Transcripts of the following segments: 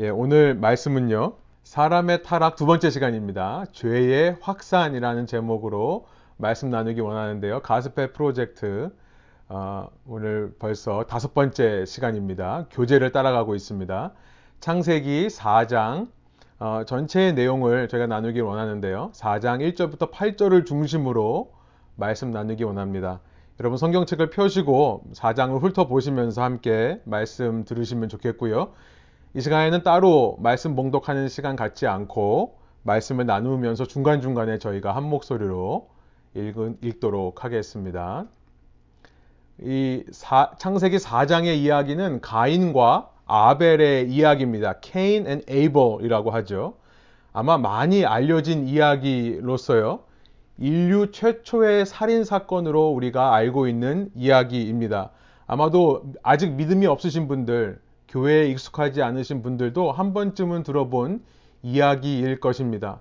예, 오늘 말씀은요. 사람의 타락 두 번째 시간입니다. 죄의 확산이라는 제목으로 말씀 나누기 원하는데요. 가스페 프로젝트 어, 오늘 벌써 다섯 번째 시간입니다. 교재를 따라가고 있습니다. 창세기 4장 어, 전체의 내용을 제가 나누기 원하는데요. 4장 1절부터 8절을 중심으로 말씀 나누기 원합니다. 여러분 성경책을 펴시고 4장을 훑어보시면서 함께 말씀 들으시면 좋겠고요. 이 시간에는 따로 말씀 봉독하는 시간 갖지 않고 말씀을 나누면서 중간중간에 저희가 한 목소리로 읽, 도록 하겠습니다. 이 사, 창세기 4장의 이야기는 가인과 아벨의 이야기입니다. Cain and Abel이라고 하죠. 아마 많이 알려진 이야기로서요. 인류 최초의 살인 사건으로 우리가 알고 있는 이야기입니다. 아마도 아직 믿음이 없으신 분들, 교회에 익숙하지 않으신 분들도 한 번쯤은 들어본 이야기일 것입니다.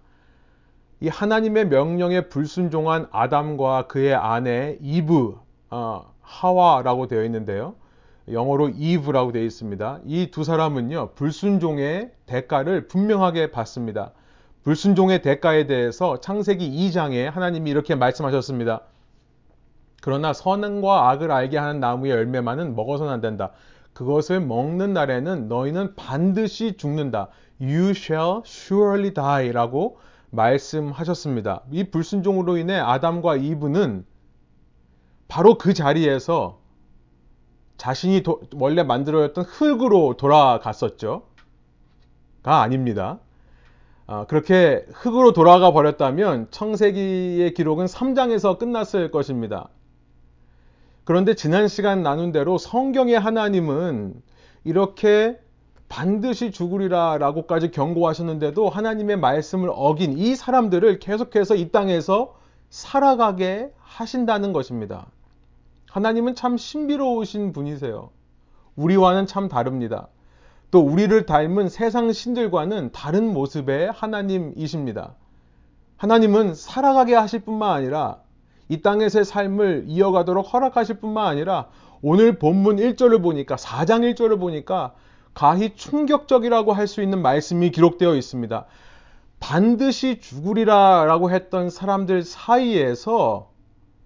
이 하나님의 명령에 불순종한 아담과 그의 아내 이브, 어, 하와라고 되어 있는데요. 영어로 이브라고 되어 있습니다. 이 두 사람은요, 불순종의 대가를 분명하게 받습니다. 불순종의 대가에 대해서 창세기 2장에 하나님이 이렇게 말씀하셨습니다. 그러나 선과 악을 알게 하는 나무의 열매만은 먹어서는 안 된다. 그것을 먹는 날에는 너희는 반드시 죽는다. You shall surely die 라고 말씀하셨습니다. 이 불순종으로 인해 아담과 이브는 바로 그 자리에서 자신이 도, 원래 만들어졌던 흙으로 돌아갔었죠. 가 아닙니다. 아, 그렇게 흙으로 돌아가 버렸다면 청세기의 기록은 3장에서 끝났을 것입니다. 그런데 지난 시간 나눈 대로 성경의 하나님은 이렇게 반드시 죽으리라 라고까지 경고하셨는데도 하나님의 말씀을 어긴 이 사람들을 계속해서 이 땅에서 살아가게 하신다는 것입니다. 하나님은 참 신비로우신 분이세요. 우리와는 참 다릅니다. 또 우리를 닮은 세상 신들과는 다른 모습의 하나님이십니다. 하나님은 살아가게 하실 뿐만 아니라 이 땅에서의 삶을 이어가도록 허락하실 뿐만 아니라 오늘 본문 1절을 보니까 4장 1절을 보니까 가히 충격적이라고 할 수 있는 말씀이 기록되어 있습니다. 반드시 죽으리라 라고 했던 사람들 사이에서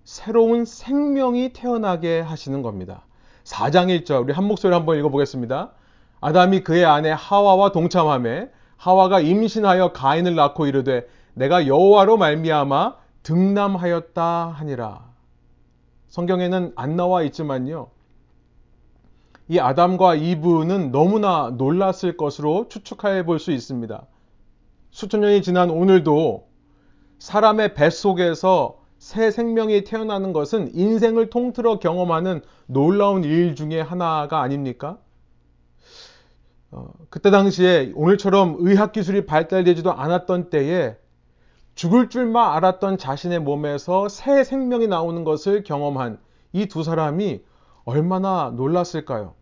새로운 생명이 태어나게 하시는 겁니다. 4장 1절 우리 한 목소리 한번 읽어보겠습니다. 아담이 그의 아내 하와와 동참함에 하와가 임신하여 가인을 낳고 이르되 내가 여호와로 말미암아 등남하였다 하니라. 성경에는 안 나와 있지만요. 이 아담과 이브는 너무나 놀랐을 것으로 추측해 볼 수 있습니다. 수천 년이 지난 오늘도 사람의 뱃속에서 새 생명이 태어나는 것은 인생을 통틀어 경험하는 놀라운 일 중에 하나가 아닙니까? 어, 그때 당시에 오늘처럼 의학 기술이 발달되지도 않았던 때에 죽을 줄만 알았던 자신의 몸에서 새 생명이 나오는 것을 경험한 이 두 사람이 얼마나 놀랐을까요?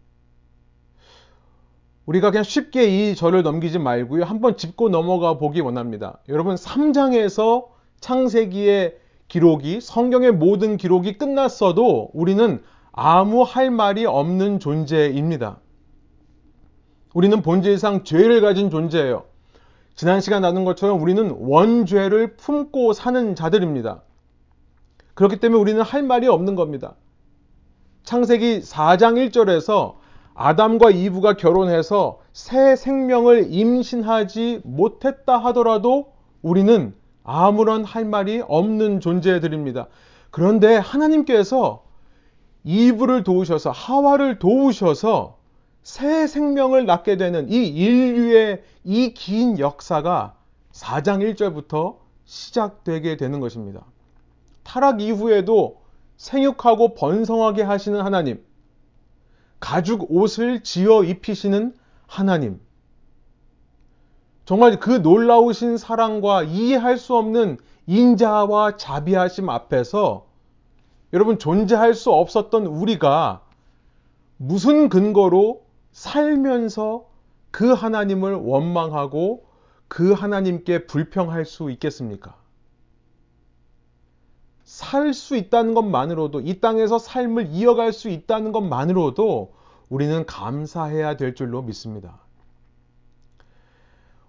우리가 그냥 쉽게 이 절을 넘기지 말고요. 한번 짚고 넘어가 보기 원합니다. 여러분, 3장에서 창세기의 기록이, 성경의 모든 기록이 끝났어도 우리는 아무 할 말이 없는 존재입니다. 우리는 본질상 죄를 가진 존재예요. 지난 시간 나눈 것처럼 우리는 원죄를 품고 사는 자들입니다. 그렇기 때문에 우리는 할 말이 없는 겁니다. 창세기 4장 1절에서 아담과 이브가 결혼해서 새 생명을 임신하지 못했다 하더라도 우리는 아무런 할 말이 없는 존재들입니다. 그런데 하나님께서 이브를 도우셔서 하와를 도우셔서 새 생명을 낳게 되는 이 인류의 이 긴 역사가 4장 1절부터 시작되게 되는 것입니다. 타락 이후에도 생육하고 번성하게 하시는 하나님, 가죽 옷을 지어 입히시는 하나님, 정말 그 놀라우신 사랑과 이해할 수 없는 인자와 자비하심 앞에서 여러분 존재할 수 없었던 우리가 무슨 근거로 살면서 그 하나님을 원망하고 그 하나님께 불평할 수 있겠습니까? 살 수 있다는 것만으로도 이 땅에서 삶을 이어갈 수 있다는 것만으로도 우리는 감사해야 될 줄로 믿습니다.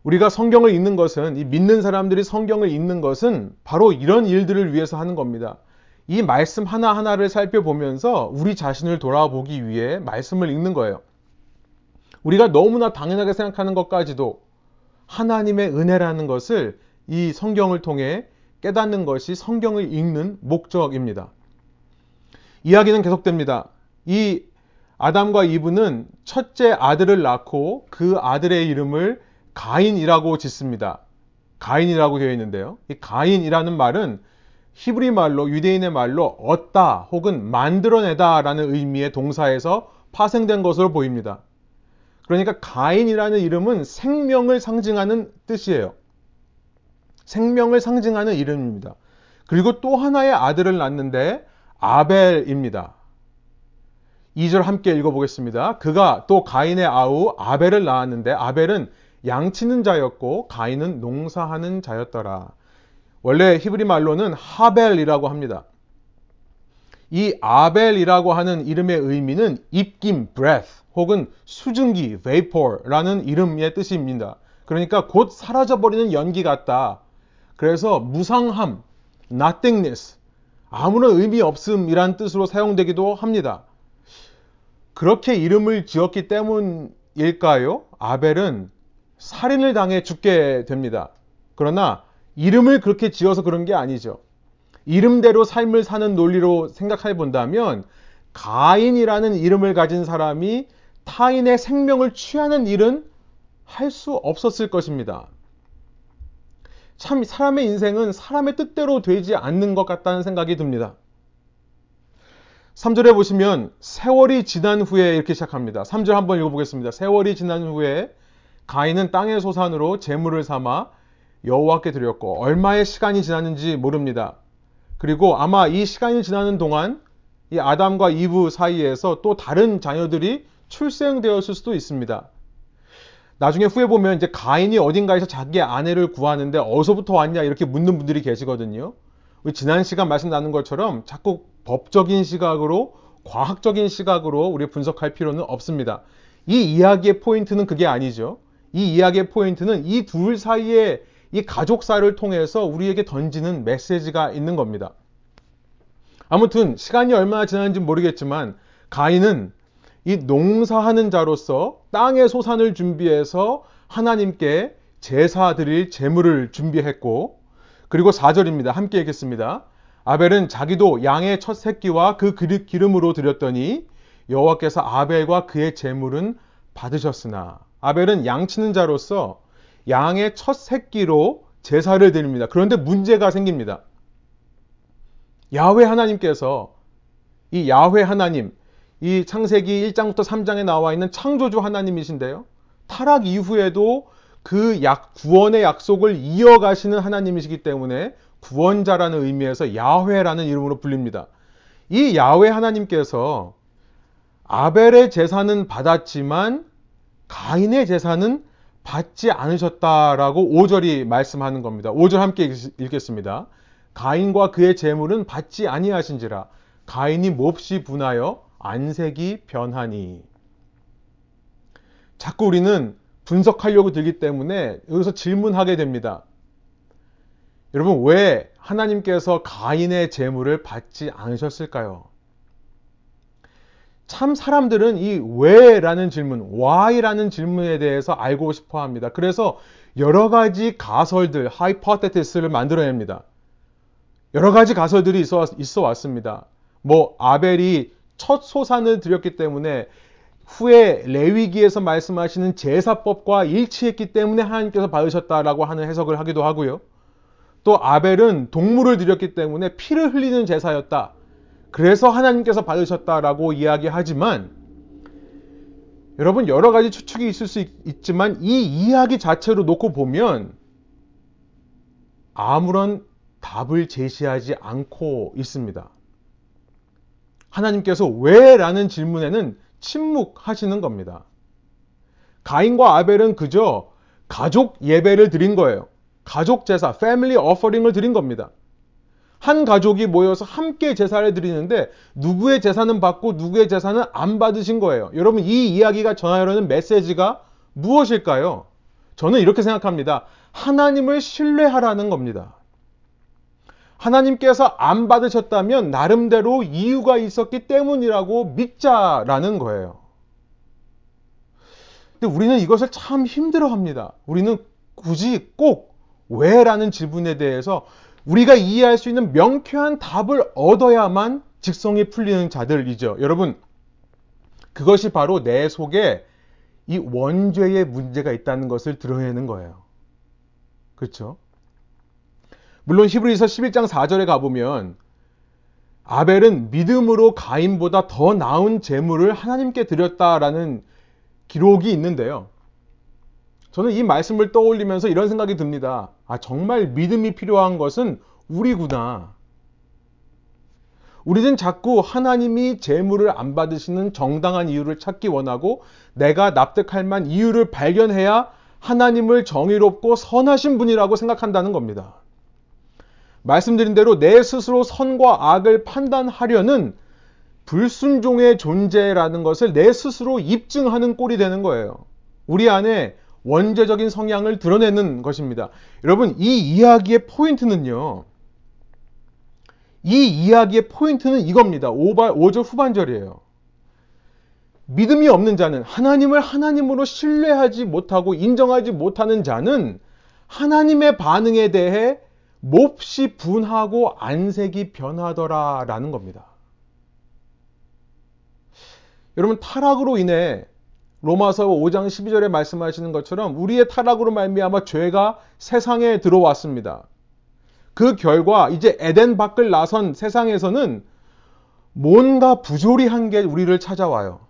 우리가 성경을 읽는 것은 이 믿는 사람들이 성경을 읽는 것은 바로 이런 일들을 위해서 하는 겁니다. 이 말씀 하나하나를 살펴보면서 우리 자신을 돌아보기 위해 말씀을 읽는 거예요. 우리가 너무나 당연하게 생각하는 것까지도 하나님의 은혜라는 것을 이 성경을 통해 깨닫는 것이 성경을 읽는 목적입니다. 이야기는 계속됩니다. 이 아담과 이브는 첫째 아들을 낳고 그 아들의 이름을 가인이라고 짓습니다. 가인이라고 되어 있는데요. 이 가인이라는 말은 히브리 말로 유대인의 말로 얻다 혹은 만들어내다라는 의미의 동사에서 파생된 것으로 보입니다. 그러니까 가인이라는 이름은 생명을 상징하는 뜻이에요. 생명을 상징하는 이름입니다. 그리고 또 하나의 아들을 낳는데 아벨입니다. 2절 함께 읽어보겠습니다. 그가 또 가인의 아우 아벨을 낳았는데 아벨은 양치는 자였고 가인은 농사하는 자였더라. 원래 히브리 말로는 하벨이라고 합니다. 이 아벨이라고 하는 이름의 의미는 입김, breath 혹은 수증기, vapor라는 이름의 뜻입니다. 그러니까 곧 사라져버리는 연기 같다. 그래서 무상함, nothingness, 아무런 의미 없음이란 뜻으로 사용되기도 합니다. 그렇게 이름을 지었기 때문일까요? 아벨은 살인을 당해 죽게 됩니다. 그러나 이름을 그렇게 지어서 그런 게 아니죠. 이름대로 삶을 사는 논리로 생각해 본다면 가인이라는 이름을 가진 사람이 타인의 생명을 취하는 일은 할 수 없었을 것입니다. 참 사람의 인생은 사람의 뜻대로 되지 않는 것 같다는 생각이 듭니다. 3절에 보시면 세월이 지난 후에 이렇게 시작합니다. 3절 한번 읽어보겠습니다. 세월이 지난 후에 가인은 땅의 소산으로 재물을 삼아 여호와께 드렸고 얼마의 시간이 지났는지 모릅니다. 그리고 아마 이 시간이 지나는 동안 이 아담과 이브 사이에서 또 다른 자녀들이 출생되었을 수도 있습니다. 나중에 후에 보면 이제 가인이 어딘가에서 자기 아내를 구하는데 어디서부터 왔냐 이렇게 묻는 분들이 계시거든요. 우리 지난 시간 말씀 나눈 것처럼 자꾸 법적인 시각으로 과학적인 시각으로 우리 분석할 필요는 없습니다. 이 이야기의 포인트는 그게 아니죠. 이 이야기의 포인트는 이 둘 사이의 이 가족사를 통해서 우리에게 던지는 메시지가 있는 겁니다. 아무튼 시간이 얼마나 지났는지 모르겠지만 가인은 이 농사하는 자로서 땅의 소산을 준비해서 하나님께 제사 드릴 제물을 준비했고 그리고 4절입니다. 함께 읽겠습니다. 아벨은 자기도 양의 첫 새끼와 그 기름으로 드렸더니 여호와께서 아벨과 그의 제물은 받으셨으나 아벨은 양치는 자로서 양의 첫 새끼로 제사를 드립니다. 그런데 문제가 생깁니다. 야훼 하나님께서 이 야훼 하나님, 이 창세기 1장부터 3장에 나와 있는 창조주 하나님이신데요. 타락 이후에도 그 약, 구원의 약속을 이어가시는 하나님이시기 때문에 구원자라는 의미에서 야훼라는 이름으로 불립니다. 이 야훼 하나님께서 아벨의 제사는 받았지만 가인의 제사는 받지 않으셨다라고 5절이 말씀하는 겁니다. 5절 함께 읽겠습니다. 가인과 그의 재물은 받지 아니하신지라 가인이 몹시 분하여 안색이 변하니 자꾸 우리는 분석하려고 들기 때문에 여기서 질문하게 됩니다. 여러분 왜 하나님께서 가인의 재물을 받지 않으셨을까요? 참 사람들은 이 왜라는 질문, why라는 질문에 대해서 알고 싶어 합니다. 그래서 여러 가지 가설들, hypothesis를 만들어냅니다. 여러 가지 가설들이 있어, 있어 왔습니다. 뭐, 아벨이 첫 소산을 드렸기 때문에 후에 레위기에서 말씀하시는 제사법과 일치했기 때문에 하나님께서 받으셨다라고 하는 해석을 하기도 하고요. 또 아벨은 동물을 드렸기 때문에 피를 흘리는 제사였다. 그래서 하나님께서 받으셨다라고 이야기하지만 여러분 여러 가지 추측이 있을 수 있, 지만이 이야기 자체로 놓고 보면 아무런 답을 제시하지 않고 있습니다. 하나님께서 왜? 라는 질문에는 침묵하시는 겁니다. 가인과 아벨은 그저 가족 예배를 드린 거예요. 가족 제사, 패밀리 어퍼링을 드린 겁니다. 한 가족이 모여서 함께 제사를 드리는데 누구의 제사는 받고 누구의 제사는 안 받으신 거예요. 여러분 이 이야기가 전하려는 메시지가 무엇일까요? 저는 이렇게 생각합니다. 하나님을 신뢰하라는 겁니다. 하나님께서 안 받으셨다면 나름대로 이유가 있었기 때문이라고 믿자라는 거예요. 근데 우리는 이것을 참 힘들어 합니다. 우리는 굳이 꼭 왜 라는 질문에 대해서 우리가 이해할 수 있는 명쾌한 답을 얻어야만 직성이 풀리는 자들이죠. 여러분, 그것이 바로 내 속에 이 원죄의 문제가 있다는 것을 드러내는 거예요. 그렇죠? 물론 히브리서 11장 4절에 가보면 아벨은 믿음으로 가인보다 더 나은 재물을 하나님께 드렸다라는 기록이 있는데요. 저는 이 말씀을 떠올리면서 이런 생각이 듭니다. 아, 정말 믿음이 필요한 것은 우리구나. 우리는 자꾸 하나님이 재물을 안 받으시는 정당한 이유를 찾기 원하고 내가 납득할 만 이유를 발견해야 하나님을 정의롭고 선하신 분이라고 생각한다는 겁니다. 말씀드린 대로 내 스스로 선과 악을 판단하려는 불순종의 존재라는 것을 내 스스로 입증하는 꼴이 되는 거예요. 우리 안에 원죄적인 성향을 드러내는 것입니다. 여러분, 이 이야기의 포인트는요. 이 이야기의 포인트는 이겁니다. 5절 후반절이에요. 믿음이 없는 자는 하나님을 하나님으로 신뢰하지 못하고 인정하지 못하는 자는 하나님의 반응에 대해 몹시 분하고 안색이 변하더라 라는 겁니다. 여러분 타락으로 인해 로마서 5장 12절에 말씀하시는 것처럼 우리의 타락으로 말미암아 죄가 세상에 들어왔습니다. 그 결과 이제 에덴 밖을 나선 세상에서는 뭔가 부조리한 게 우리를 찾아와요.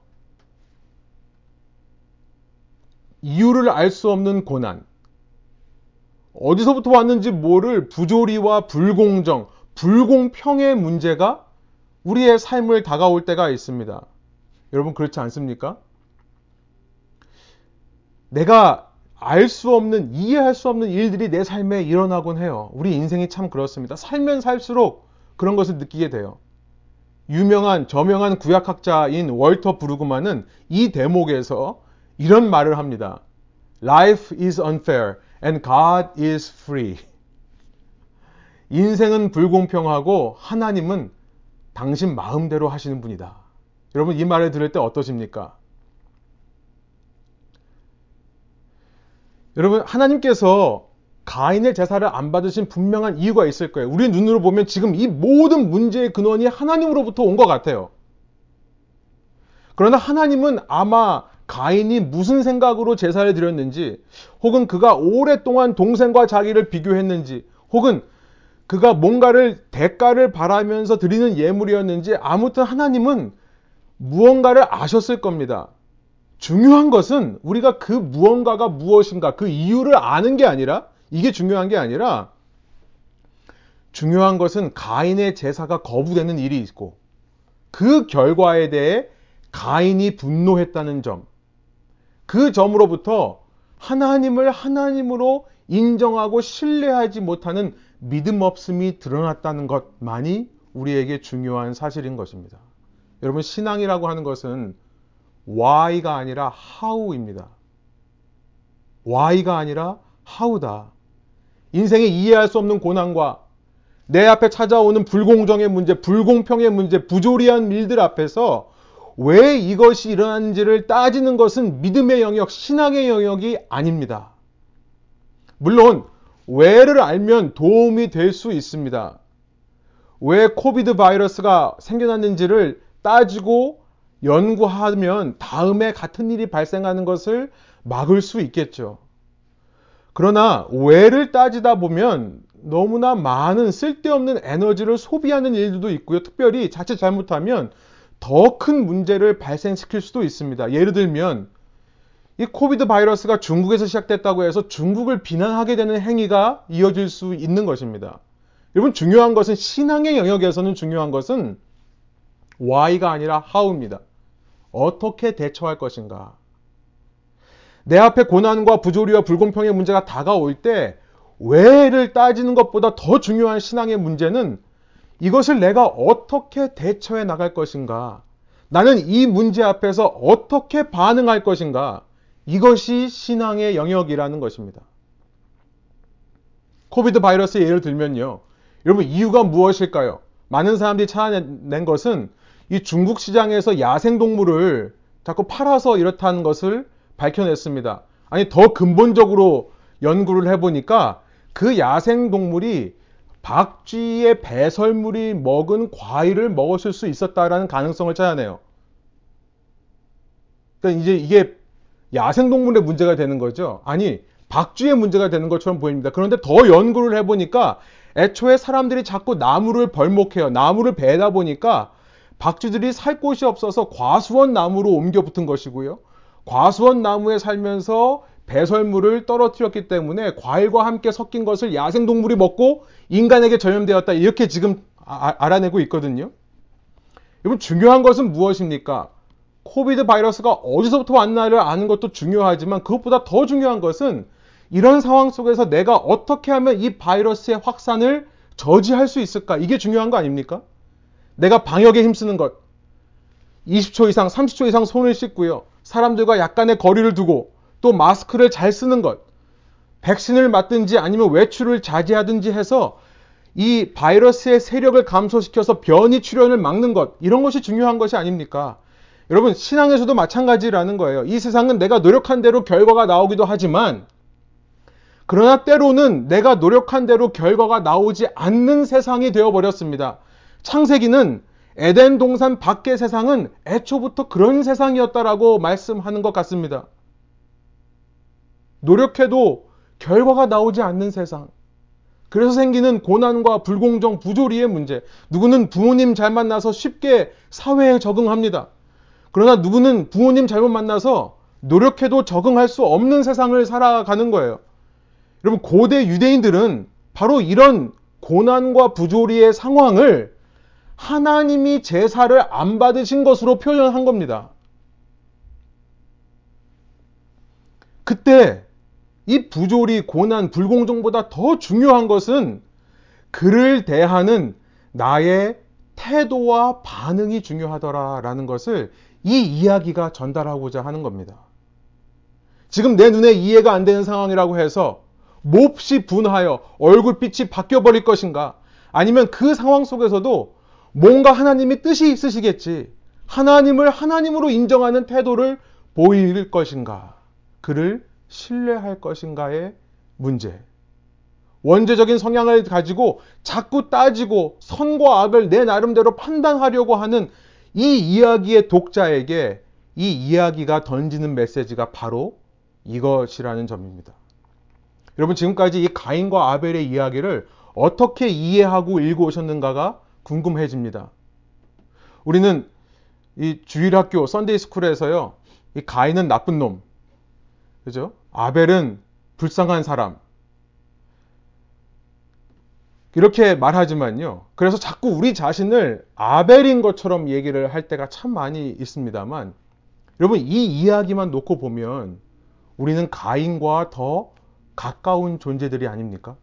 이유를 알 수 없는 고난. 어디서부터 왔는지 모를 부조리와 불공정, 불공평의 문제가 우리의 삶을 다가올 때가 있습니다. 여러분 그렇지 않습니까? 내가 알 수 없는, 이해할 수 없는 일들이 내 삶에 일어나곤 해요. 우리 인생이 참 그렇습니다. 살면 살수록 그런 것을 느끼게 돼요. 유명한, 저명한 구약학자인 월터 브루그만은 이 대목에서 이런 말을 합니다. Life is unfair and God is free. 인생은 불공평하고 하나님은 당신 마음대로 하시는 분이다. 여러분 이 말을 들을 때 어떠십니까? 여러분 하나님께서 가인의 제사를 안 받으신 분명한 이유가 있을 거예요. 우리 눈으로 보면 지금 이 모든 문제의 근원이 하나님으로부터 온 것 같아요. 그러나 하나님은 아마 가인이 무슨 생각으로 제사를 드렸는지, 혹은 그가 오랫동안 동생과 자기를 비교했는지, 혹은 그가 뭔가를 대가를 바라면서 드리는 예물이었는지, 아무튼 하나님은 무언가를 아셨을 겁니다. 중요한 것은 우리가 그 무언가가 무엇인가, 그 이유를 아는 게 아니라, 이게 중요한 게 아니라, 중요한 것은 가인의 제사가 거부되는 일이 있고, 그 결과에 대해 가인이 분노했다는 점, 그 점으로부터 하나님을 하나님으로 인정하고 신뢰하지 못하는 믿음 없음이 드러났다는 것만이 우리에게 중요한 사실인 것입니다. 여러분, 신앙이라고 하는 것은 why가 아니라 how입니다. why가 아니라 how다. 인생에 이해할 수 없는 고난과 내 앞에 찾아오는 불공정의 문제, 불공평의 문제, 부조리한 일들 앞에서 왜 이것이 일어났는지를 따지는 것은 믿음의 영역, 신앙의 영역이 아닙니다. 물론, 왜를 알면 도움이 될 수 있습니다. 왜 COVID 바이러스가 생겨났는지를 따지고 연구하면 다음에 같은 일이 발생하는 것을 막을 수 있겠죠. 그러나 왜를 따지다 보면 너무나 많은 쓸데없는 에너지를 소비하는 일들도 있고요. 특별히 자칫 잘못하면 더 큰 문제를 발생시킬 수도 있습니다. 예를 들면 이 COVID 바이러스가 중국에서 시작됐다고 해서 중국을 비난하게 되는 행위가 이어질 수 있는 것입니다. 여러분 중요한 것은 신앙의 영역에서는 중요한 것은 why가 아니라 how입니다. 어떻게 대처할 것인가? 내 앞에 고난과 부조리와 불공평의 문제가 다가올 때 왜를 따지는 것보다 더 중요한 신앙의 문제는 이것을 내가 어떻게 대처해 나갈 것인가? 나는 이 문제 앞에서 어떻게 반응할 것인가? 이것이 신앙의 영역이라는 것입니다. 코비드 바이러스의 예를 들면요. 여러분, 이유가 무엇일까요? 많은 사람들이 찾아낸 것은 이 중국 시장에서 야생동물을 자꾸 팔아서 이렇다는 것을 밝혀냈습니다. 아니, 더 근본적으로 연구를 해보니까 그 야생동물이 박쥐의 배설물이 먹은 과일을 먹었을 수 있었다라는 가능성을 찾아내요. 그러니까 이제 이게 야생동물의 문제가 되는 거죠. 아니, 박쥐의 문제가 되는 것처럼 보입니다. 그런데 더 연구를 해보니까 애초에 사람들이 자꾸 나무를 벌목해요. 나무를 베다 보니까 박쥐들이 살 곳이 없어서 과수원 나무로 옮겨 붙은 것이고요. 과수원 나무에 살면서 배설물을 떨어뜨렸기 때문에 과일과 함께 섞인 것을 야생동물이 먹고 인간에게 전염되었다. 이렇게 지금 아, 알아내고 있거든요. 여러분, 중요한 것은 무엇입니까? 코비드 바이러스가 어디서부터 왔나를 아는 것도 중요하지만 그것보다 더 중요한 것은 이런 상황 속에서 내가 어떻게 하면 이 바이러스의 확산을 저지할 수 있을까? 이게 중요한 거 아닙니까? 내가 방역에 힘쓰는 것. 20초 이상, 30초 이상 손을 씻고요. 사람들과 약간의 거리를 두고 또 마스크를 잘 쓰는 것. 백신을 맞든지 아니면 외출을 자제하든지 해서 이 바이러스의 세력을 감소시켜서 변이 출현을 막는 것. 이런 것이 중요한 것이 아닙니까? 여러분, 신앙에서도 마찬가지라는 거예요. 이 세상은 내가 노력한 대로 결과가 나오기도 하지만 그러나 때로는 내가 노력한 대로 결과가 나오지 않는 세상이 되어버렸습니다. 창세기는 에덴 동산 밖의 세상은 애초부터 그런 세상이었다라고 말씀하는 것 같습니다. 노력해도 결과가 나오지 않는 세상. 그래서 생기는 고난과 불공정, 부조리의 문제. 누구는 부모님 잘 만나서 쉽게 사회에 적응합니다. 그러나 누구는 부모님 잘못 만나서 노력해도 적응할 수 없는 세상을 살아가는 거예요. 여러분, 고대 유대인들은 바로 이런 고난과 부조리의 상황을 하나님이 제사를 안 받으신 것으로 표현한 겁니다. 그때 이 부조리, 고난, 불공정보다 더 중요한 것은 그를 대하는 나의 태도와 반응이 중요하더라라는 것을 이 이야기가 전달하고자 하는 겁니다. 지금 내 눈에 이해가 안 되는 상황이라고 해서 몹시 분하여 얼굴빛이 바뀌어 버릴 것인가? 아니면 그 상황 속에서도 뭔가 하나님이 뜻이 있으시겠지. 하나님을 하나님으로 인정하는 태도를 보일 것인가? 그를 신뢰할 것인가의 문제. 원죄적인 성향을 가지고 자꾸 따지고 선과 악을 내 나름대로 판단하려고 하는 이 이야기의 독자에게 이 이야기가 던지는 메시지가 바로 이것이라는 점입니다. 여러분 지금까지 이 가인과 아벨의 이야기를 어떻게 이해하고 읽어 오셨는가가 궁금해집니다. 우리는 이 주일학교 Sunday School에서요. 이 가인은 나쁜 놈. 그죠? 아벨은 불쌍한 사람. 이렇게 말하지만요. 그래서 자꾸 우리 자신을 아벨인 것처럼 얘기를 할 때가 참 많이 있습니다만 여러분 이 이야기만 놓고 보면 우리는 가인과 더 가까운 존재들이 아닙니까?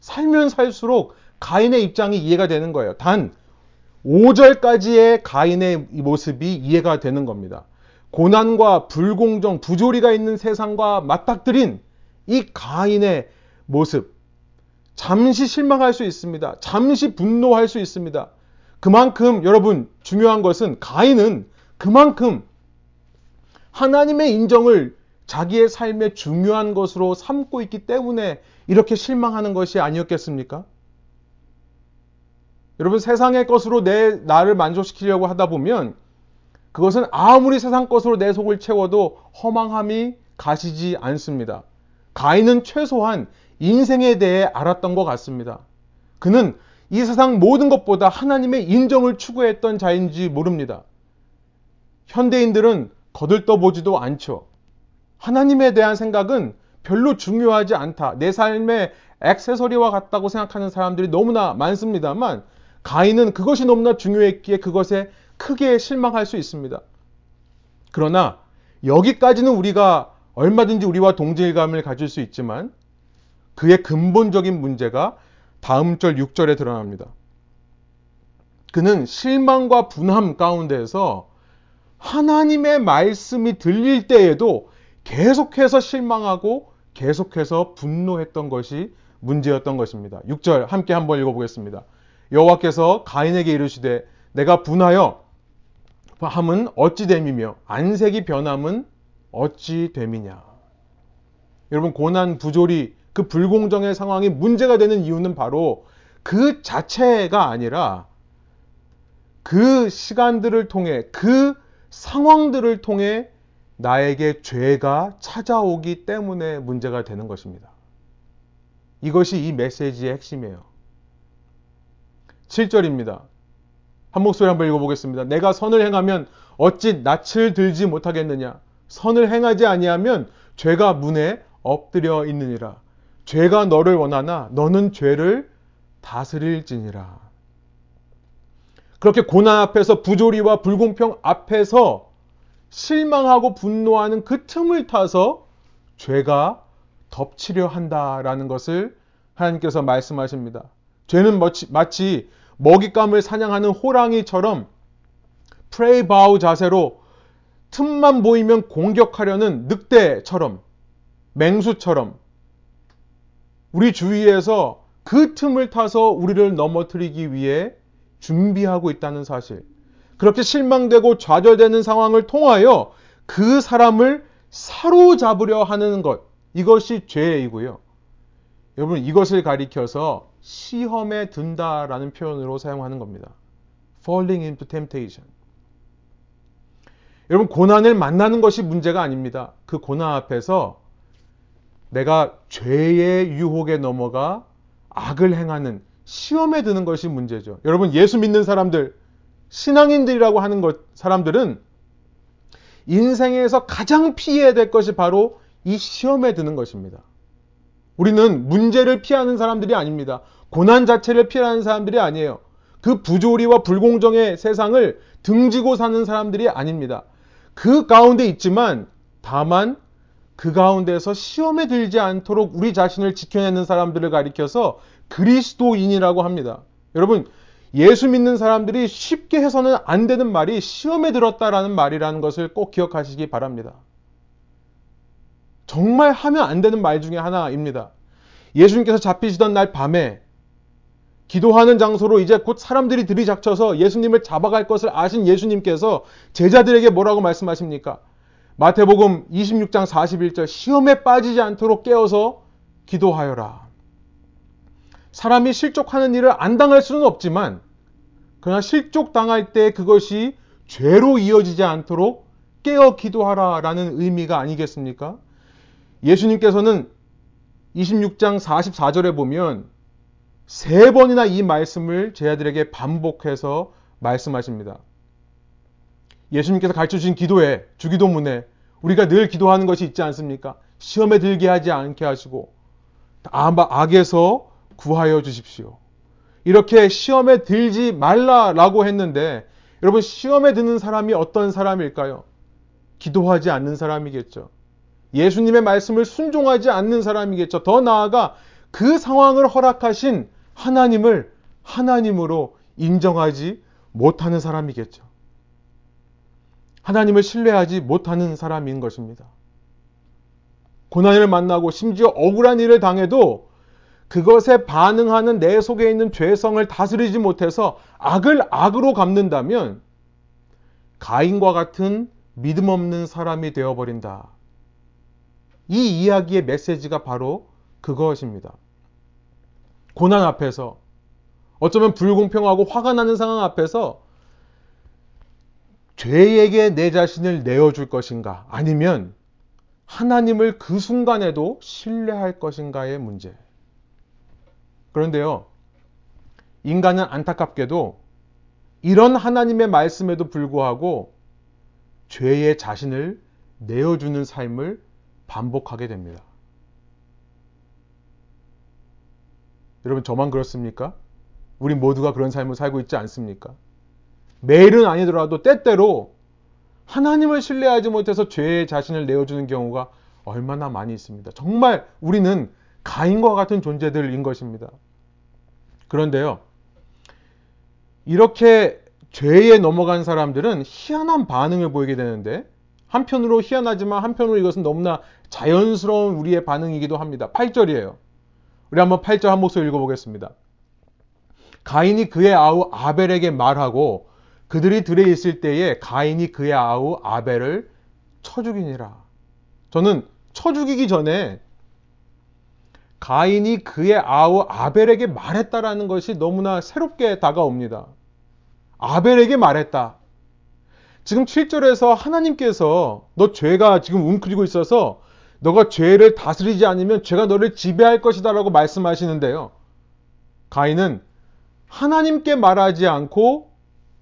살면 살수록 가인의 입장이 이해가 되는 거예요. 단 5절까지의 가인의 모습이 이해가 되는 겁니다. 고난과 불공정, 부조리가 있는 세상과 맞닥뜨린 이 가인의 모습. 잠시 실망할 수 있습니다. 잠시 분노할 수 있습니다. 그만큼 여러분 중요한 것은 가인은 그만큼 하나님의 인정을 자기의 삶의 중요한 것으로 삼고 있기 때문에 이렇게 실망하는 것이 아니었겠습니까? 여러분 세상의 것으로 내 나를 만족시키려고 하다 보면 그것은 아무리 세상 것으로 내 속을 채워도 허망함이 가시지 않습니다. 가인은 최소한 인생에 대해 알았던 것 같습니다. 그는 이 세상 모든 것보다 하나님의 인정을 추구했던 자인지 모릅니다. 현대인들은 거들떠보지도 않죠. 하나님에 대한 생각은 별로 중요하지 않다. 내 삶의 액세서리와 같다고 생각하는 사람들이 너무나 많습니다만 가인은 그것이 너무나 중요했기에 그것에 크게 실망할 수 있습니다. 그러나 여기까지는 우리가 얼마든지 우리와 동질감을 가질 수 있지만 그의 근본적인 문제가 다음 절 6절에 드러납니다. 그는 실망과 분함 가운데에서 하나님의 말씀이 들릴 때에도 계속해서 실망하고 계속해서 분노했던 것이 문제였던 것입니다. 6절 함께 한번 읽어보겠습니다. 여호와께서 가인에게 이르시되 내가 분하여 함은 어찌 됨이며 안색이 변함은 어찌 됨이냐. 여러분 고난 부조리 그 불공정의 상황이 문제가 되는 이유는 바로 그 자체가 아니라 그 시간들을 통해 그 상황들을 통해 나에게 죄가 찾아오기 때문에 문제가 되는 것입니다. 이것이 이 메시지의 핵심이에요. 7절입니다. 한 목소리 한번 읽어보겠습니다. 내가 선을 행하면 어찌 낯을 들지 못하겠느냐? 선을 행하지 아니하면 죄가 문에 엎드려 있느니라. 죄가 너를 원하나 너는 죄를 다스릴지니라. 그렇게 고난 앞에서 부조리와 불공평 앞에서 실망하고 분노하는 그 틈을 타서 죄가 덮치려 한다라는 것을 하나님께서 말씀하십니다. 죄는 마치, 마치 먹잇감을 사냥하는 호랑이처럼 프레이바우 자세로 틈만 보이면 공격하려는 늑대처럼 맹수처럼 우리 주위에서 그 틈을 타서 우리를 넘어뜨리기 위해 준비하고 있다는 사실. 그렇게 실망되고 좌절되는 상황을 통하여 그 사람을 사로잡으려 하는 것. 이것이 죄이고요. 여러분 이것을 가리켜서 시험에 든다라는 표현으로 사용하는 겁니다. falling into temptation. 여러분 고난을 만나는 것이 문제가 아닙니다. 그 고난 앞에서 내가 죄의 유혹에 넘어가 악을 행하는 시험에 드는 것이 문제죠. 여러분 예수 믿는 사람들 신앙인들이라고 하는 것 사람들은 인생에서 가장 피해야 될 것이 바로 이 시험에 드는 것입니다. 우리는 문제를 피하는 사람들이 아닙니다. 고난 자체를 피하는 사람들이 아니에요. 그 부조리와 불공정의 세상을 등지고 사는 사람들이 아닙니다. 그 가운데 있지만 다만 그 가운데서 시험에 들지 않도록 우리 자신을 지켜내는 사람들을 가리켜서 그리스도인이라고 합니다. 여러분, 예수 믿는 사람들이 쉽게 해서는 안 되는 말이 시험에 들었다라는 말이라는 것을 꼭 기억하시기 바랍니다. 정말 하면 안 되는 말 중에 하나입니다. 예수님께서 잡히시던 날 밤에 기도하는 장소로 이제 곧 사람들이 들이닥쳐서 예수님을 잡아갈 것을 아신 예수님께서 제자들에게 뭐라고 말씀하십니까? 마태복음 26장 41절 시험에 빠지지 않도록 깨어서 기도하여라. 사람이 실족하는 일을 안 당할 수는 없지만 그러나 실족 당할 때 그것이 죄로 이어지지 않도록 깨어 기도하라라는 의미가 아니겠습니까? 예수님께서는 26장 44절에 보면 세 번이나 이 말씀을 제 아들에게 반복해서 말씀하십니다. 예수님께서 가르쳐 주신 기도에 주기도문에 우리가 늘 기도하는 것이 있지 않습니까? 시험에 들게 하지 않게 하시고 악에서 구하여 주십시오. 이렇게 시험에 들지 말라라고 했는데 여러분 시험에 드는 사람이 어떤 사람일까요? 기도하지 않는 사람이겠죠. 예수님의 말씀을 순종하지 않는 사람이겠죠. 더 나아가 그 상황을 허락하신 하나님을 하나님으로 인정하지 못하는 사람이겠죠. 하나님을 신뢰하지 못하는 사람인 것입니다. 고난을 만나고 심지어 억울한 일을 당해도 그것에 반응하는 내 속에 있는 죄성을 다스리지 못해서 악을 악으로 갚는다면 가인과 같은 믿음 없는 사람이 되어버린다. 이 이야기의 메시지가 바로 그것입니다. 고난 앞에서 어쩌면 불공평하고 화가 나는 상황 앞에서 죄에게 내 자신을 내어줄 것인가 아니면 하나님을 그 순간에도 신뢰할 것인가의 문제. 그런데요, 인간은 안타깝게도 이런 하나님의 말씀에도 불구하고 죄의 자신을 내어주는 삶을 반복하게 됩니다. 여러분 저만 그렇습니까? 우리 모두가 그런 삶을 살고 있지 않습니까? 매일은 아니더라도 때때로 하나님을 신뢰하지 못해서 죄의 자신을 내어주는 경우가 얼마나 많이 있습니다. 정말 우리는 가인과 같은 존재들인 것입니다. 그런데요, 이렇게 죄에 넘어간 사람들은 희한한 반응을 보이게 되는데, 한편으로 희한하지만 한편으로 이것은 너무나 자연스러운 우리의 반응이기도 합니다. 8절이에요. 우리 한번 8절 한 목소리 읽어보겠습니다. 가인이 그의 아우 아벨에게 말하고 그들이 들에 있을 때에 가인이 그의 아우 아벨을 쳐 죽이니라. 저는 쳐 죽이기 전에 가인이 그의 아우 아벨에게 말했다라는 것이 너무나 새롭게 다가옵니다. 아벨에게 말했다. 지금 7절에서 하나님께서 너 죄가 지금 웅크리고 있어서 너가 죄를 다스리지 않으면 죄가 너를 지배할 것이다 라고 말씀하시는데요. 가인은 하나님께 말하지 않고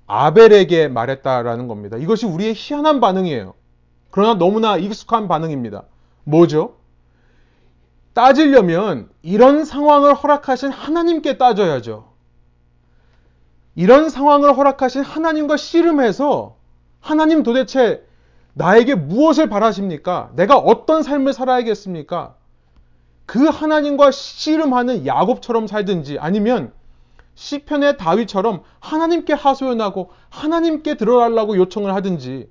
아벨에게 말했다라는 겁니다. 이것이 우리의 희한한 반응이에요. 그러나 너무나 익숙한 반응입니다. 뭐죠? 따지려면 이런 상황을 허락하신 하나님께 따져야죠. 이런 상황을 허락하신 하나님과 씨름해서 하나님 도대체 나에게 무엇을 바라십니까? 내가 어떤 삶을 살아야겠습니까? 그 하나님과 씨름하는 야곱처럼 살든지 아니면 시편의 다윗처럼 하나님께 하소연하고 하나님께 들어달라고 요청을 하든지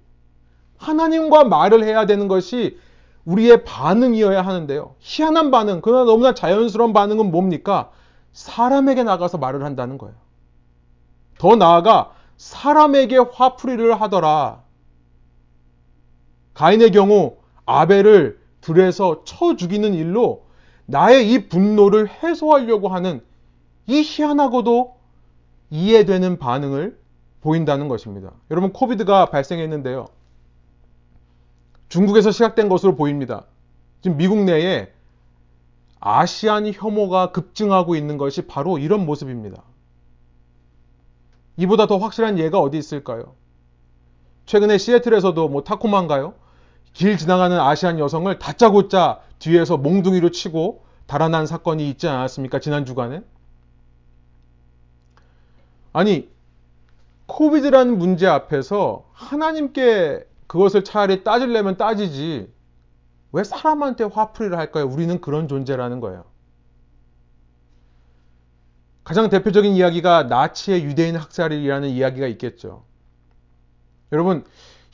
하나님과 말을 해야 되는 것이 우리의 반응이어야 하는데요. 희한한 반응, 그러나 너무나 자연스러운 반응은 뭡니까? 사람에게 나가서 말을 한다는 거예요. 더 나아가 사람에게 화풀이를 하더라. 가인의 경우 아벨을 들에서 쳐 죽이는 일로 나의 이 분노를 해소하려고 하는 이 희한하고도 이해되는 반응을 보인다는 것입니다. 여러분, 코비드가 발생했는데요. 중국에서 시작된 것으로 보입니다. 지금 미국 내에 아시안 혐오가 급증하고 있는 것이 바로 이런 모습입니다. 이보다 더 확실한 예가 어디 있을까요? 최근에 시애틀에서도 뭐 타코만가요? 길 지나가는 아시안 여성을 다짜고짜 뒤에서 몽둥이로 치고 달아난 사건이 있지 않았습니까? 지난 주간에? 아니, 코비드라는 문제 앞에서 하나님께 그것을 차라리 따질려면 따지지. 왜 사람한테 화풀이를 할까요? 우리는 그런 존재라는 거예요. 가장 대표적인 이야기가 나치의 유대인 학살이라는 이야기가 있겠죠. 여러분,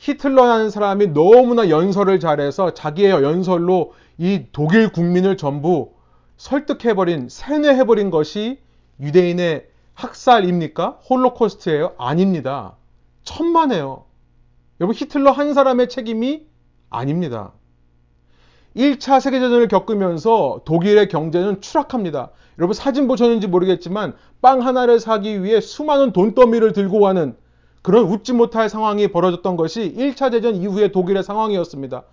히틀러라는 사람이 너무나 연설을 잘해서 자기의 연설로 이 독일 국민을 전부 설득해버린, 세뇌해버린 것이 유대인의 학살입니까? 홀로코스트예요? 아닙니다. 천만에요. 여러분 히틀러 한 사람의 책임이 아닙니다. 1차 세계대전을 겪으면서 독일의 경제는 추락합니다. 여러분 사진 보셨는지 모르겠지만 빵 하나를 사기 위해 수많은 돈더미를 들고 가는 그런 웃지 못할 상황이 벌어졌던 것이 1차 대전 이후의 독일의 상황이었습니다.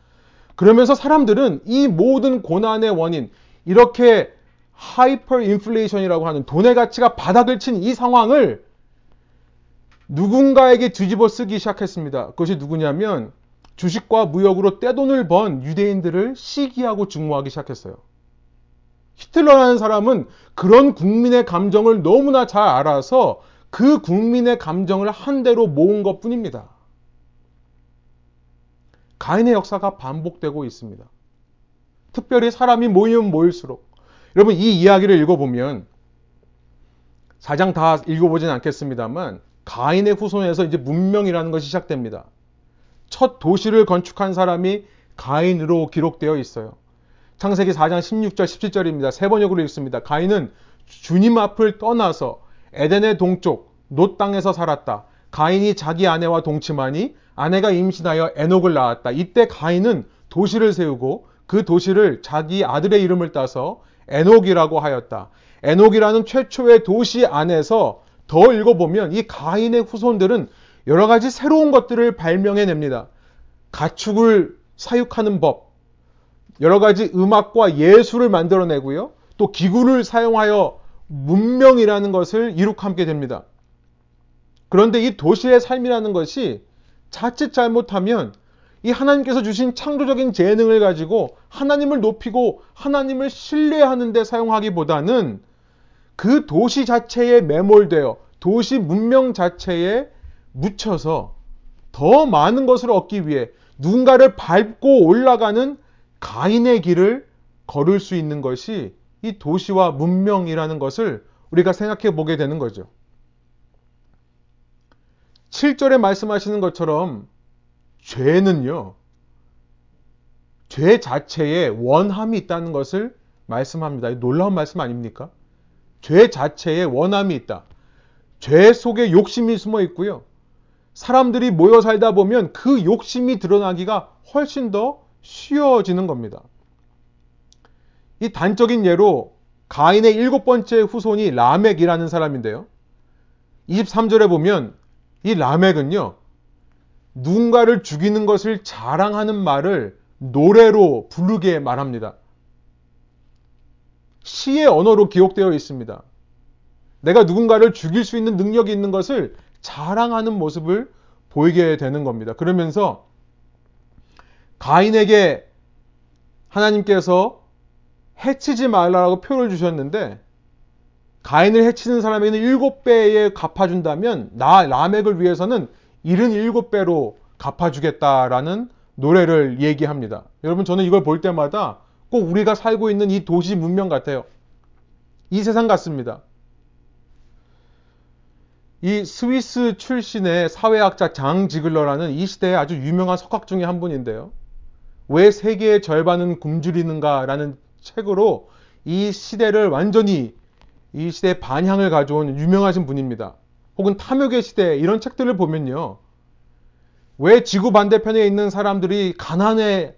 그러면서 사람들은 이 모든 고난의 원인, 이렇게 하이퍼 인플레이션이라고 하는 돈의 가치가 바닥을 친 이 상황을 누군가에게 뒤집어 쓰기 시작했습니다. 그것이 누구냐면 주식과 무역으로 떼돈을 번 유대인들을 시기하고 증오하기 시작했어요. 히틀러라는 사람은 그런 국민의 감정을 너무나 잘 알아서 그 국민의 감정을 한 대로 모은 것 뿐입니다. 가인의 역사가 반복되고 있습니다. 특별히 사람이 모이면 모일수록 여러분 이 이야기를 읽어보면 사장 다 읽어보진 않겠습니다만 가인의 후손에서 이제 문명이라는 것이 시작됩니다. 첫 도시를 건축한 사람이 가인으로 기록되어 있어요. 창세기 4장 16절 17절입니다. 세 번역으로 읽습니다. 가인은 주님 앞을 떠나서 에덴의 동쪽 놋 땅에서 살았다. 가인이 자기 아내와 동침하니 아내가 임신하여 에녹을 낳았다. 이때 가인은 도시를 세우고 그 도시를 자기 아들의 이름을 따서 에녹이라고 하였다. 에녹이라는 최초의 도시 안에서 더 읽어보면 이 가인의 후손들은 여러 가지 새로운 것들을 발명해냅니다. 가축을 사육하는 법, 여러 가지 음악과 예술을 만들어내고요. 또 기구를 사용하여 문명이라는 것을 이룩하게 됩니다. 그런데 이 도시의 삶이라는 것이 자칫 잘못하면 이 하나님께서 주신 창조적인 재능을 가지고 하나님을 높이고 하나님을 신뢰하는 데 사용하기보다는 그 도시 자체에 매몰되어 도시 문명 자체에 묻혀서 더 많은 것을 얻기 위해 누군가를 밟고 올라가는 가인의 길을 걸을 수 있는 것이 이 도시와 문명이라는 것을 우리가 생각해 보게 되는 거죠. 7절에 말씀하시는 것처럼 죄는요, 죄 자체에 원함이 있다는 것을 말씀합니다. 놀라운 말씀 아닙니까? 죄 자체에 원함이 있다. 죄 속에 욕심이 숨어 있고요. 사람들이 모여 살다 보면 그 욕심이 드러나기가 훨씬 더 쉬워지는 겁니다. 이 단적인 예로 가인의 일곱 번째 후손이 라멕이라는 사람인데요. 23절에 보면 이 라멕은요, 누군가를 죽이는 것을 자랑하는 말을 노래로 부르게 말합니다. 시의 언어로 기록되어 있습니다. 내가 누군가를 죽일 수 있는 능력이 있는 것을 자랑하는 모습을 보이게 되는 겁니다. 그러면서 가인에게 하나님께서 해치지 말라라고 표를 주셨는데 가인을 해치는 사람에게는 일곱 배에 갚아준다면 나 라멕을 위해서는 일은 일곱 배로 갚아주겠다라는 노래를 얘기합니다. 여러분 저는 이걸 볼 때마다 꼭 우리가 살고 있는 이 도시 문명 같아요. 이 세상 같습니다. 이 스위스 출신의 사회학자 장 지글러라는 이 시대의 아주 유명한 석학 중의 한 분인데요. 왜 세계의 절반은 굶주리는가라는 책으로 이 시대를 완전히 이 시대의 반향을 가져온 유명하신 분입니다. 혹은 탐욕의 시대 이런 책들을 보면요. 왜 지구 반대편에 있는 사람들이 가난에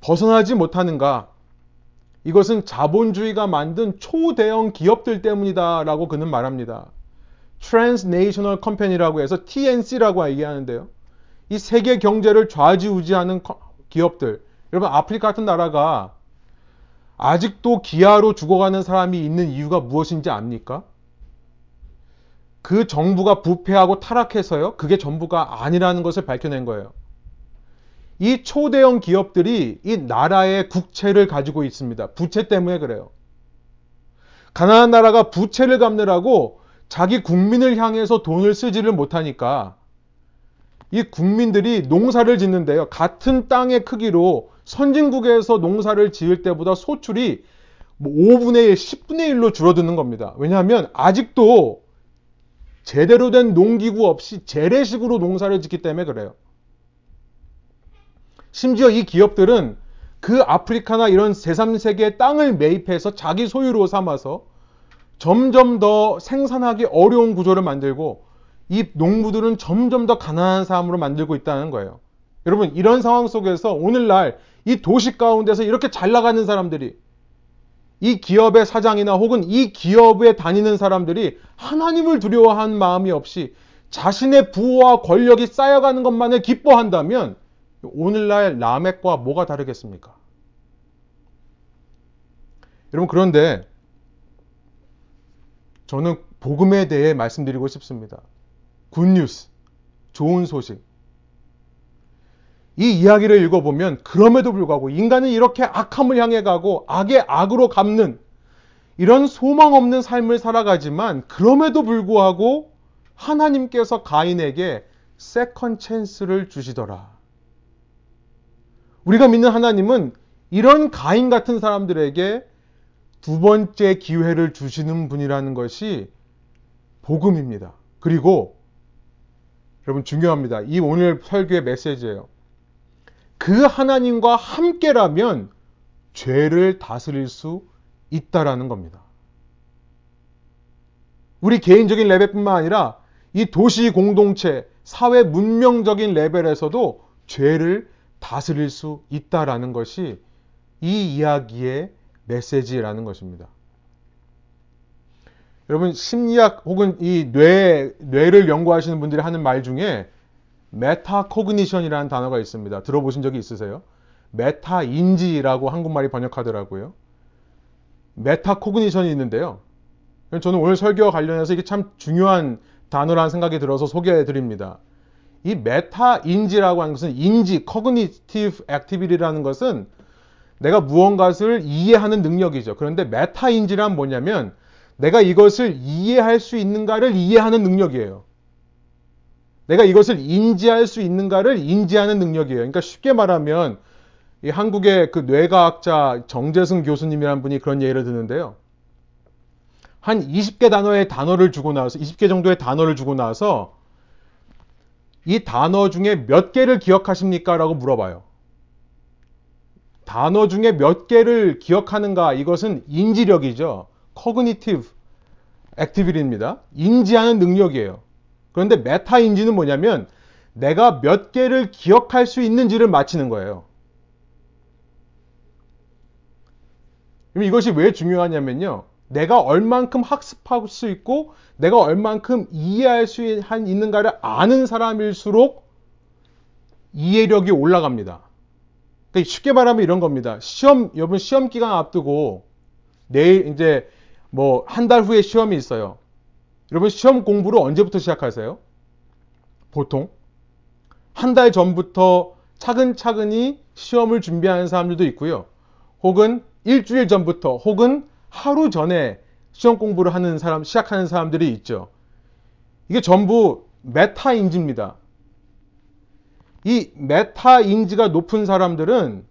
벗어나지 못하는가? 이것은 자본주의가 만든 초대형 기업들 때문이다라고 그는 말합니다. Transnational Company라고 해서 TNC라고 얘기하는데요. 이 세계 경제를 좌지우지하는 기업들. 여러분 아프리카 같은 나라가 아직도 기아로 죽어가는 사람이 있는 이유가 무엇인지 압니까? 그 정부가 부패하고 타락해서요. 그게 전부가 아니라는 것을 밝혀낸 거예요. 이 초대형 기업들이 이 나라의 국채를 가지고 있습니다. 부채 때문에 그래요. 가난한 나라가 부채를 갚느라고 자기 국민을 향해서 돈을 쓰지를 못하니까 이 국민들이 농사를 짓는데요. 같은 땅의 크기로 선진국에서 농사를 지을 때보다 소출이 뭐 5분의 1, 10분의 1로 줄어드는 겁니다. 왜냐하면 아직도 제대로 된 농기구 없이 재래식으로 농사를 짓기 때문에 그래요. 심지어 이 기업들은 그 아프리카나 이런 제3세계의 땅을 매입해서 자기 소유로 삼아서 점점 더 생산하기 어려운 구조를 만들고 이 농부들은 점점 더 가난한 삶으로 만들고 있다는 거예요. 여러분, 이런 상황 속에서 오늘날 이 도시 가운데서 이렇게 잘 나가는 사람들이 이 기업의 사장이나 혹은 이 기업에 다니는 사람들이 하나님을 두려워하는 마음이 없이 자신의 부와 권력이 쌓여가는 것만을 기뻐한다면 오늘날 라멕과 뭐가 다르겠습니까? 여러분 그런데 저는 복음에 대해 말씀드리고 싶습니다. 굿뉴스, 좋은 소식. 이 이야기를 읽어보면 그럼에도 불구하고 인간은 이렇게 악함을 향해 가고 악을 악으로 갚는 이런 소망 없는 삶을 살아가지만 그럼에도 불구하고 하나님께서 가인에게 second chance를 주시더라. 우리가 믿는 하나님은 이런 가인 같은 사람들에게 두 번째 기회를 주시는 분이라는 것이 복음입니다. 그리고 여러분 중요합니다. 이 오늘 설교의 메시지예요. 그 하나님과 함께라면 죄를 다스릴 수 있다라는 겁니다. 우리 개인적인 레벨뿐만 아니라 이 도시 공동체, 사회 문명적인 레벨에서도 죄를 다스릴 수 있다라는 것이 이 이야기의 메시지라는 것입니다. 여러분 심리학 혹은 이 뇌, 뇌를 연구하시는 분들이 하는 말 중에 metacognition이라는 단어가 있습니다. 들어보신 적이 있으세요? 메타인지라고 한국말로 번역하더라고요. metacognition이 있는데요. 저는 오늘 설교와 관련해서 이게 참 중요한 단어라는 생각이 들어서 소개해 드립니다. 이 메타인지라고 하는 것은 인지, cognitive activity라는 것은 내가 무언가를 이해하는 능력이죠. 그런데 메타인지란 뭐냐면 내가 이것을 이해할 수 있는가를 이해하는 능력이에요. 내가 이것을 인지할 수 있는가를 인지하는 능력이에요. 그러니까 쉽게 말하면 이 한국의 그 뇌과학자 정재승 교수님이라는 분이 그런 예를 드는데요. 한 20개 단어의 단어를 주고 나서 20개 정도의 단어를 주고 나서 이 단어 중에 몇 개를 기억하십니까? 라고 물어봐요. 단어 중에 몇 개를 기억하는가 이것은 인지력이죠. cognitive activity입니다. 인지하는 능력이에요. 그런데 메타 인지는 뭐냐면 내가 몇 개를 기억할 수 있는지를 맞히는 거예요. 그럼 이것이 왜 중요하냐면요. 내가 얼만큼 학습할 수 있고 내가 얼만큼 이해할 수 있는가를 아는 사람일수록 이해력이 올라갑니다. 그러니까 쉽게 말하면 이런 겁니다. 시험, 여러분 시험 기간 앞두고 내일 이제 뭐 한 달 후에 시험이 있어요. 여러분 시험 공부를 언제부터 시작하세요? 보통 한 달 전부터 차근차근히 시험을 준비하는 사람들도 있고요. 혹은 일주일 전부터 혹은 하루 전에 시험 공부를 하는 사람, 시작하는 사람들이 있죠. 이게 전부 메타 인지입니다. 이 메타 인지가 높은 사람들은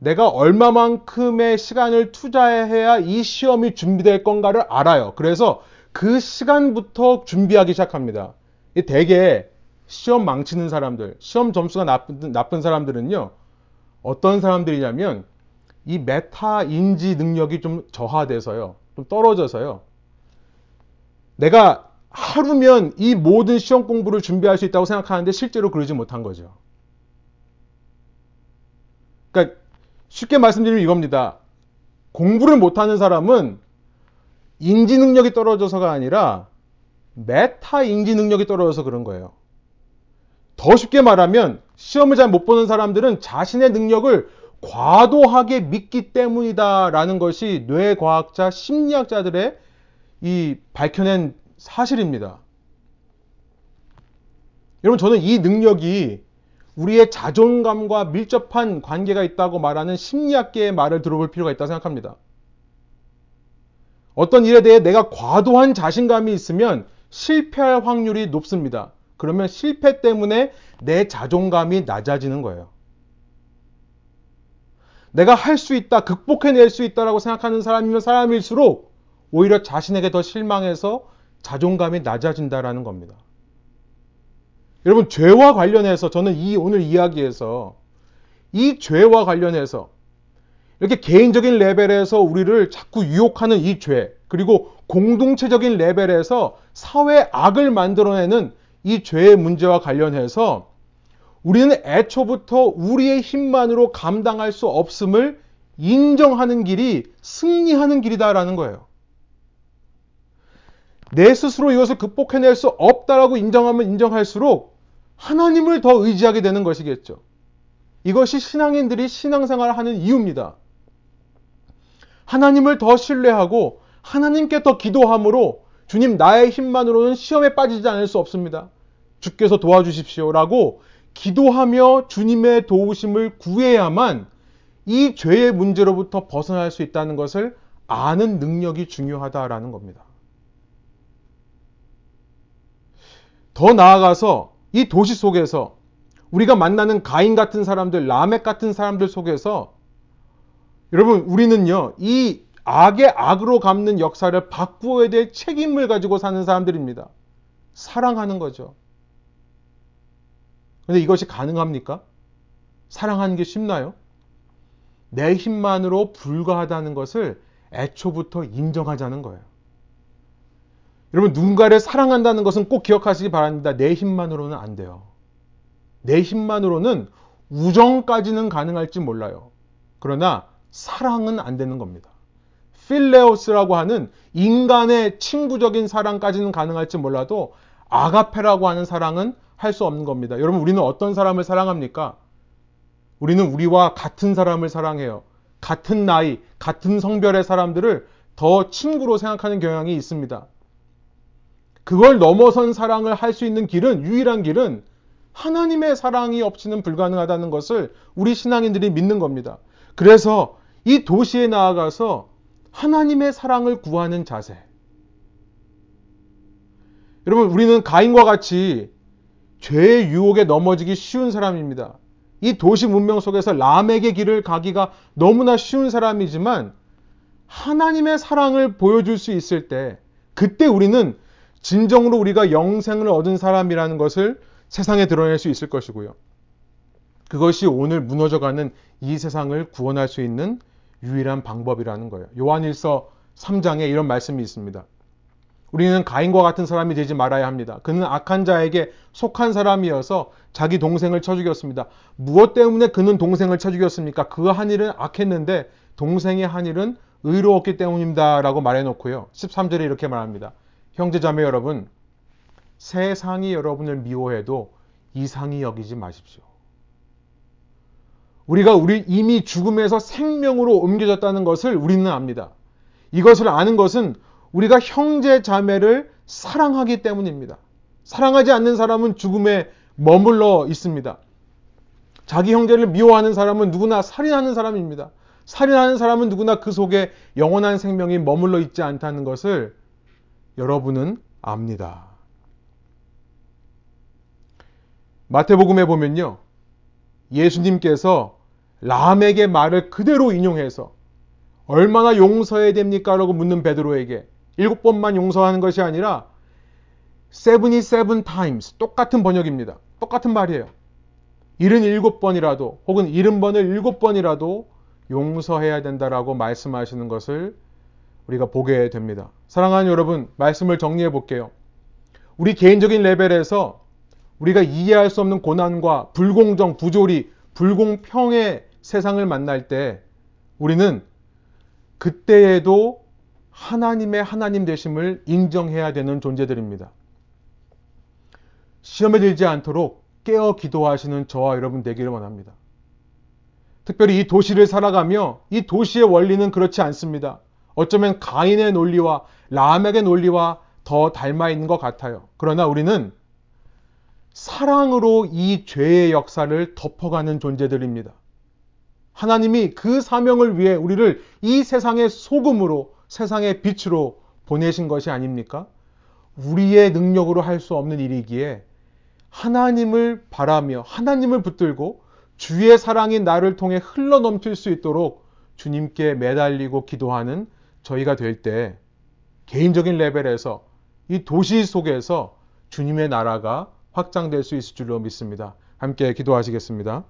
내가 얼마만큼의 시간을 투자해야 이 시험이 준비될 건가를 알아요. 그래서 그 시간부터 준비하기 시작합니다. 대개 시험 망치는 사람들, 시험 점수가 나쁜, 나쁜 사람들은요, 어떤 사람들이냐면 이 메타 인지 능력이 좀 저하돼서요. 좀 떨어져서요. 내가 하루면 이 모든 시험 공부를 준비할 수 있다고 생각하는데 실제로 그러지 못한 거죠. 그러니까 쉽게 말씀드리면 이겁니다. 공부를 못하는 사람은 인지 능력이 떨어져서가 아니라 메타 인지 능력이 떨어져서 그런 거예요. 더 쉽게 말하면 시험을 잘 못 보는 사람들은 자신의 능력을 과도하게 믿기 때문이다라는 것이 뇌과학자, 심리학자들의 이 밝혀낸 사실입니다. 여러분, 저는 이 능력이 우리의 자존감과 밀접한 관계가 있다고 말하는 심리학계의 말을 들어볼 필요가 있다고 생각합니다. 어떤 일에 대해 내가 과도한 자신감이 있으면 실패할 확률이 높습니다. 그러면 실패 때문에 내 자존감이 낮아지는 거예요. 내가 할 수 있다, 극복해낼 수 있다라고 생각하는 사람이면 사람일수록 오히려 자신에게 더 실망해서 자존감이 낮아진다라는 겁니다. 여러분, 죄와 관련해서 저는 이 오늘 이야기에서 이 죄와 관련해서 이렇게 개인적인 레벨에서 우리를 자꾸 유혹하는 이 죄, 그리고 공동체적인 레벨에서 사회 악을 만들어내는 이 죄의 문제와 관련해서 우리는 애초부터 우리의 힘만으로 감당할 수 없음을 인정하는 길이 승리하는 길이다라는 거예요. 내 스스로 이것을 극복해낼 수 없다라고 인정하면 인정할수록 하나님을 더 의지하게 되는 것이겠죠. 이것이 신앙인들이 신앙생활을 하는 이유입니다. 하나님을 더 신뢰하고 하나님께 더 기도함으로 주님 나의 힘만으로는 시험에 빠지지 않을 수 없습니다. 주께서 도와주십시오라고 기도하며 주님의 도우심을 구해야만 이 죄의 문제로부터 벗어날 수 있다는 것을 아는 능력이 중요하다라는 겁니다. 더 나아가서 이 도시 속에서 우리가 만나는 가인 같은 사람들, 라멕 같은 사람들 속에서 여러분, 우리는요, 이 악의 악으로 갚는 역사를 바꾸어야 될 책임을 가지고 사는 사람들입니다. 사랑하는 거죠. 근데 이것이 가능합니까? 사랑하는 게 쉽나요? 내 힘만으로 불가하다는 것을 애초부터 인정하자는 거예요. 여러분, 누군가를 사랑한다는 것은 꼭 기억하시기 바랍니다. 내 힘만으로는 안 돼요. 내 힘만으로는 우정까지는 가능할지 몰라요. 그러나 사랑은 안 되는 겁니다. 필레오스라고 하는 인간의 친구적인 사랑까지는 가능할지 몰라도 아가페라고 하는 사랑은 할 수 없는 겁니다. 여러분, 우리는 어떤 사람을 사랑합니까? 우리는 우리와 같은 사람을 사랑해요. 같은 나이, 같은 성별의 사람들을 더 친구로 생각하는 경향이 있습니다. 그걸 넘어선 사랑을 할 수 있는 길은, 유일한 길은 하나님의 사랑이 없이는 불가능하다는 것을 우리 신앙인들이 믿는 겁니다. 그래서 이 도시에 나아가서 하나님의 사랑을 구하는 자세. 여러분, 우리는 가인과 같이 죄의 유혹에 넘어지기 쉬운 사람입니다. 이 도시 문명 속에서 람에게 길을 가기가 너무나 쉬운 사람이지만 하나님의 사랑을 보여줄 수 있을 때 그때 우리는 진정으로 우리가 영생을 얻은 사람이라는 것을 세상에 드러낼 수 있을 것이고요. 그것이 오늘 무너져가는 이 세상을 구원할 수 있는 유일한 방법이라는 거예요. 요한일서 3장에 이런 말씀이 있습니다. 우리는 가인과 같은 사람이 되지 말아야 합니다. 그는 악한 자에게 속한 사람이어서 자기 동생을 쳐 죽였습니다. 무엇 때문에 그는 동생을 쳐 죽였습니까? 그 한 일은 악했는데 동생의 한 일은 의로웠기 때문입니다. 라고 말해놓고요. 13절에 이렇게 말합니다. 형제자매 여러분, 세상이 여러분을 미워해도 이상히 여기지 마십시오. 우리가 우리 이미 죽음에서 생명으로 옮겨졌다는 것을 우리는 압니다. 이것을 아는 것은 우리가 형제 자매를 사랑하기 때문입니다. 사랑하지 않는 사람은 죽음에 머물러 있습니다. 자기 형제를 미워하는 사람은 누구나 살인하는 사람입니다. 살인하는 사람은 누구나 그 속에 영원한 생명이 머물러 있지 않다는 것을 여러분은 압니다. 마태복음에 보면요. 예수님께서 람에게 말을 그대로 인용해서 얼마나 용서해야 됩니까? 라고 묻는 베드로에게 일곱 번만 용서하는 것이 아니라 seventy seven times 똑같은 번역입니다. 똑같은 말이에요. 일은 일곱 번이라도 혹은 일흔 번을 일곱 번이라도 용서해야 된다라고 말씀하시는 것을 우리가 보게 됩니다. 사랑하는 여러분, 말씀을 정리해 볼게요. 우리 개인적인 레벨에서 우리가 이해할 수 없는 고난과 불공정, 부조리, 불공평의 세상을 만날 때 우리는 그때에도 하나님의 하나님 되심을 인정해야 되는 존재들입니다. 시험에 들지 않도록 깨어 기도하시는 저와 여러분 되기를 원합니다. 특별히 이 도시를 살아가며 이 도시의 원리는 그렇지 않습니다. 어쩌면 가인의 논리와 라멕의 논리와 더 닮아 있는 것 같아요. 그러나 우리는 사랑으로 이 죄의 역사를 덮어가는 존재들입니다. 하나님이 그 사명을 위해 우리를 이 세상의 소금으로, 세상의 빛으로 보내신 것이 아닙니까? 우리의 능력으로 할 수 없는 일이기에 하나님을 바라며 하나님을 붙들고 주의 사랑이 나를 통해 흘러 넘칠 수 있도록 주님께 매달리고 기도하는 저희가 될 때 개인적인 레벨에서 이 도시 속에서 주님의 나라가 확장될 수 있을 줄로 믿습니다. 함께 기도하시겠습니다.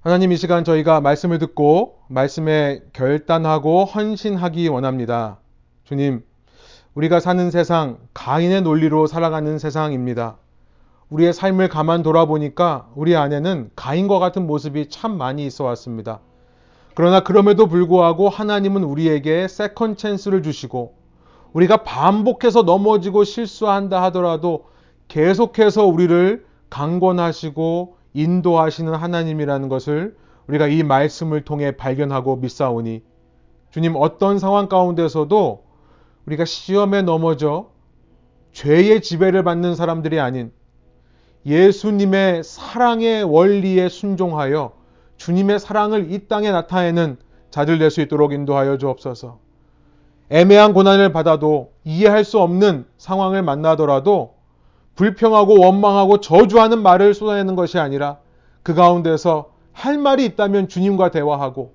하나님 이 시간 저희가 말씀을 듣고 말씀에 결단하고 헌신하기 원합니다. 주님, 우리가 사는 세상, 가인의 논리로 살아가는 세상입니다. 우리의 삶을 가만 돌아보니까 우리 안에는 가인과 같은 모습이 참 많이 있어 왔습니다. 그러나 그럼에도 불구하고 하나님은 우리에게 second chance를 주시고 우리가 반복해서 넘어지고 실수한다 하더라도 계속해서 우리를 강권하시고 인도하시는 하나님이라는 것을 우리가 이 말씀을 통해 발견하고 믿사오니 주님 어떤 상황 가운데서도 우리가 시험에 넘어져 죄의 지배를 받는 사람들이 아닌 예수님의 사랑의 원리에 순종하여 주님의 사랑을 이 땅에 나타내는 자들 될 수 있도록 인도하여 주옵소서. 애매한 고난을 받아도 이해할 수 없는 상황을 만나더라도 불평하고 원망하고 저주하는 말을 쏟아내는 것이 아니라 그 가운데서 할 말이 있다면 주님과 대화하고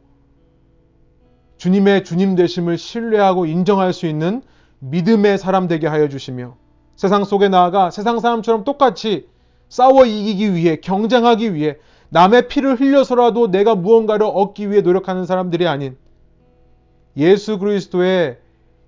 주님의 주님 되심을 신뢰하고 인정할 수 있는 믿음의 사람 되게 하여 주시며 세상 속에 나아가 세상 사람처럼 똑같이 싸워 이기기 위해 경쟁하기 위해 남의 피를 흘려서라도 내가 무언가를 얻기 위해 노력하는 사람들이 아닌 예수 그리스도의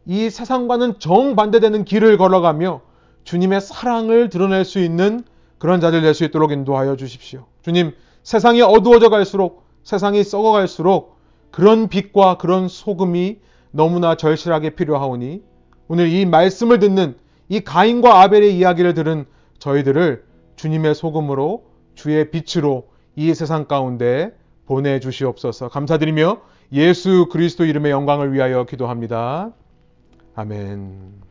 이 세상과는 정반대되는 길을 걸어가며 주님의 사랑을 드러낼 수 있는 그런 자들 될 수 있도록 인도하여 주십시오. 주님, 세상이 어두워져 갈수록 세상이 썩어 갈수록 그런 빛과 그런 소금이 너무나 절실하게 필요하오니 오늘 이 말씀을 듣는 이 가인과 아벨의 이야기를 들은 저희들을 주님의 소금으로 주의 빛으로 이 세상 가운데 보내 주시옵소서. 감사드리며 예수 그리스도 이름의 영광을 위하여 기도합니다. 아멘.